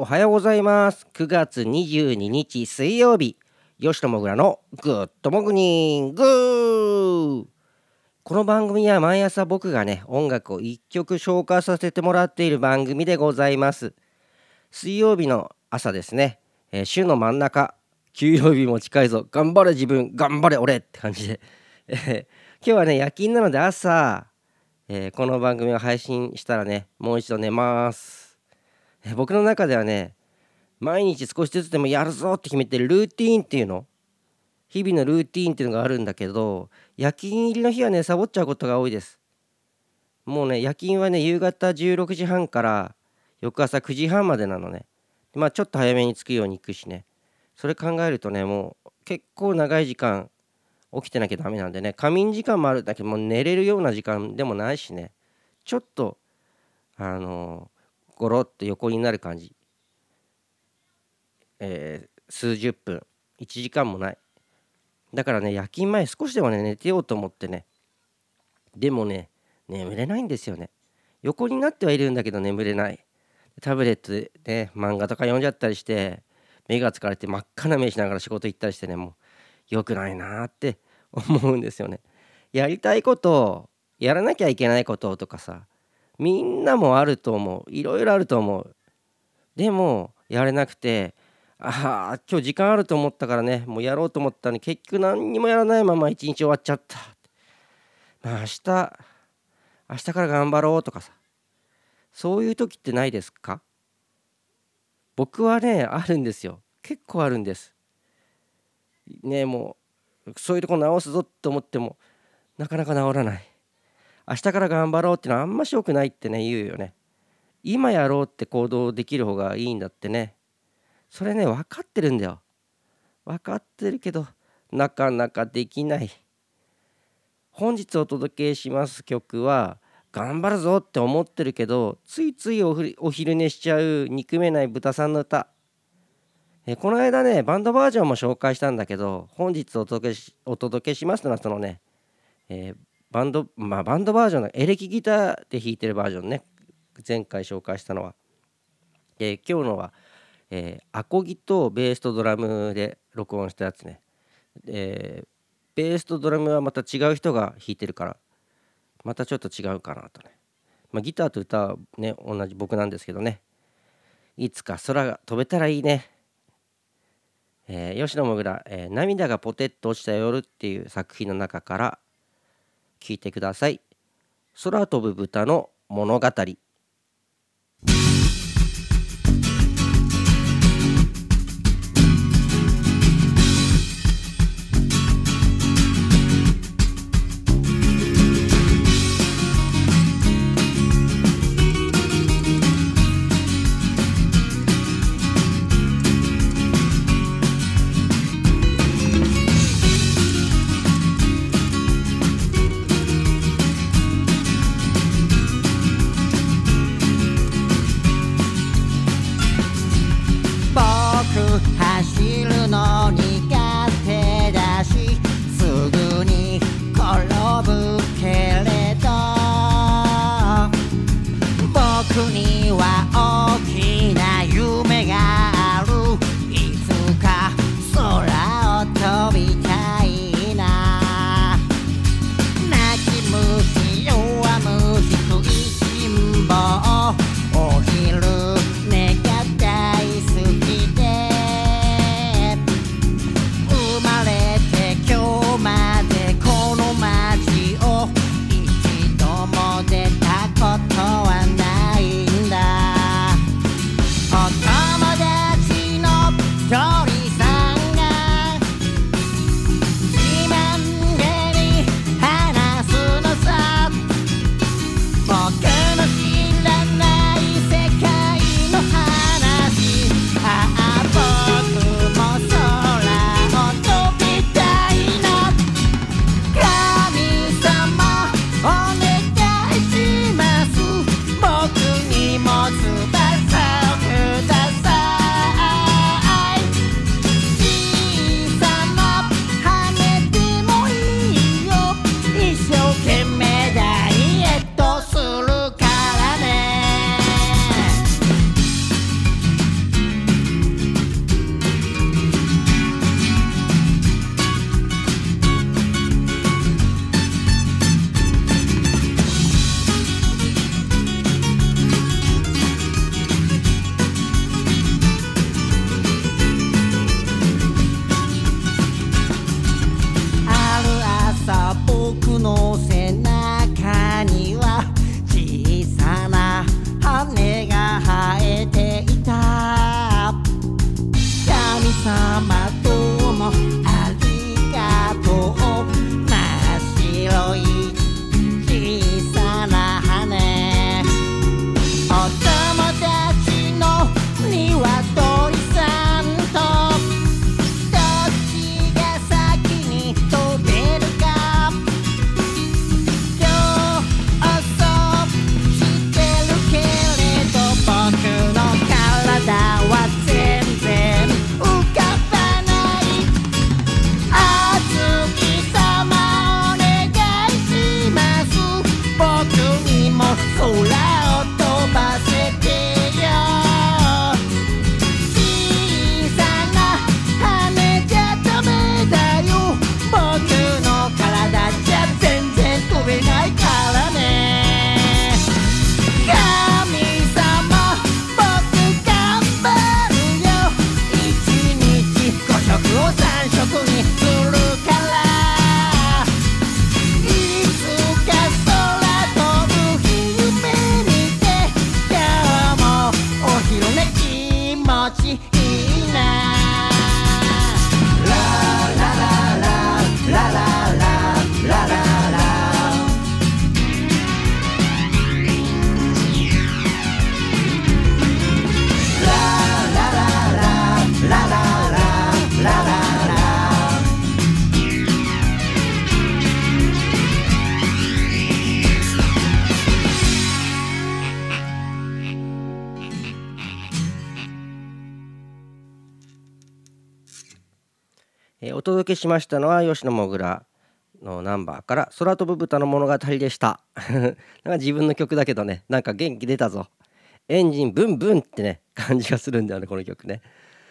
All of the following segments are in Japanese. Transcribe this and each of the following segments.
おはようございます。9月22日水曜日。吉野もぐらのグッドモグニング。この番組は毎朝僕がね音楽を1曲紹介させてもらっている番組でございます。水曜日の朝ですね、えー、週の真ん中。給曜日も近いぞ。頑張れ自分。頑張れ俺。って感じで、え、今日はね夜勤なので朝、えー、この番組を配信したらねもう一度寝ます、僕の中ではね毎日少しずつでもやるぞって決めてるルーティーンっていうの。日々のルーティーンっていうのがあるんだけど夜勤入りの日はねサボっちゃうことが多いです。もうね夜勤はね夕方16時半から翌朝9時半までなのね。まあちょっと早めに着くように行くしね。それ考えるとねもう結構長い時間起きてなきゃダメなんでね。仮眠時間もあるんだけどもう寝れるような時間でもないしね。ちょっとあのー、ゴロッと横になる感じ、えー、数十分。1時間もない。だからね夜勤前少しでもね寝てようと思ってね。でもね眠れないんですよね。横になってはいるんだけど眠れない。タブレットでね漫画とか読んじゃったりして目が疲れて真っ赤な目しながら仕事行ったりしてねもう良くないなって思うんですよね。やりたいことやらなきゃいけないこととかさみんなもあると思う。いろいろあると思う。でもやれなくてああ今日時間あると思ったからね。もうやろうと思ったのに結局何にもやらないまま一日終わっちゃった。まあ明日明日から頑張ろうとかさ。そういう時ってないですか？僕はねあるんですよ。結構あるんです。ねもうそういうとこ直すぞって思ってもなかなか直らない。明日から頑張ろうってのはあんましよくないってね言うよね。今やろうって行動できる方がいいんだってね。それね分かってるんだよ。分かってるけどなかなかできない。本日お届けします曲は頑張るぞって思ってるけどついついお昼寝しちゃう憎めない豚さんの歌。えこの間ねバンドバージョンも紹介したんだけど本日お届けしお届けしますのはそのね、えー、バンドまあバンドバージョンのエレキギターで弾いてるバージョンね。前回紹介したのは、えー、今日のは、えー、アコギとベースとドラムで録音したやつね、えー、ベースとドラムはまた違う人が弾いてるからまたちょっと違うかなとね、まあ、ギターと歌はね同じ僕なんですけどね。いつか空が飛べたらいいね、えー、吉野もぐら、えー、涙がポテッと落ちた夜」っていう作品の中から聞いてください。空飛ぶ豚の物語。には out えーお届けしましたのは吉野もぐらのナンバーから空飛ぶ豚の物語でした。なんか自分の曲だけどねなんか元気出たぞ。エンジンブンブンってね感じがするんだよねこの曲ね。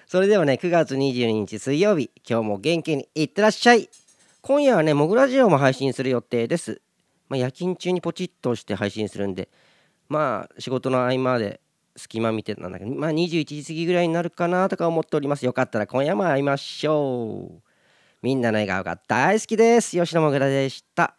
それではね9月22日水曜日今日も元気にいってらっしゃい。今夜はねモグラジオも配信する予定です。まあ、夜勤中にポチッとして配信するんでまあ仕事の合間で隙間見てなんだけどまあ21時過ぎぐらいになるかなとか思っております。よかったら今夜も会いましょう。みんなの笑顔が大好きです。吉野もぐらでした。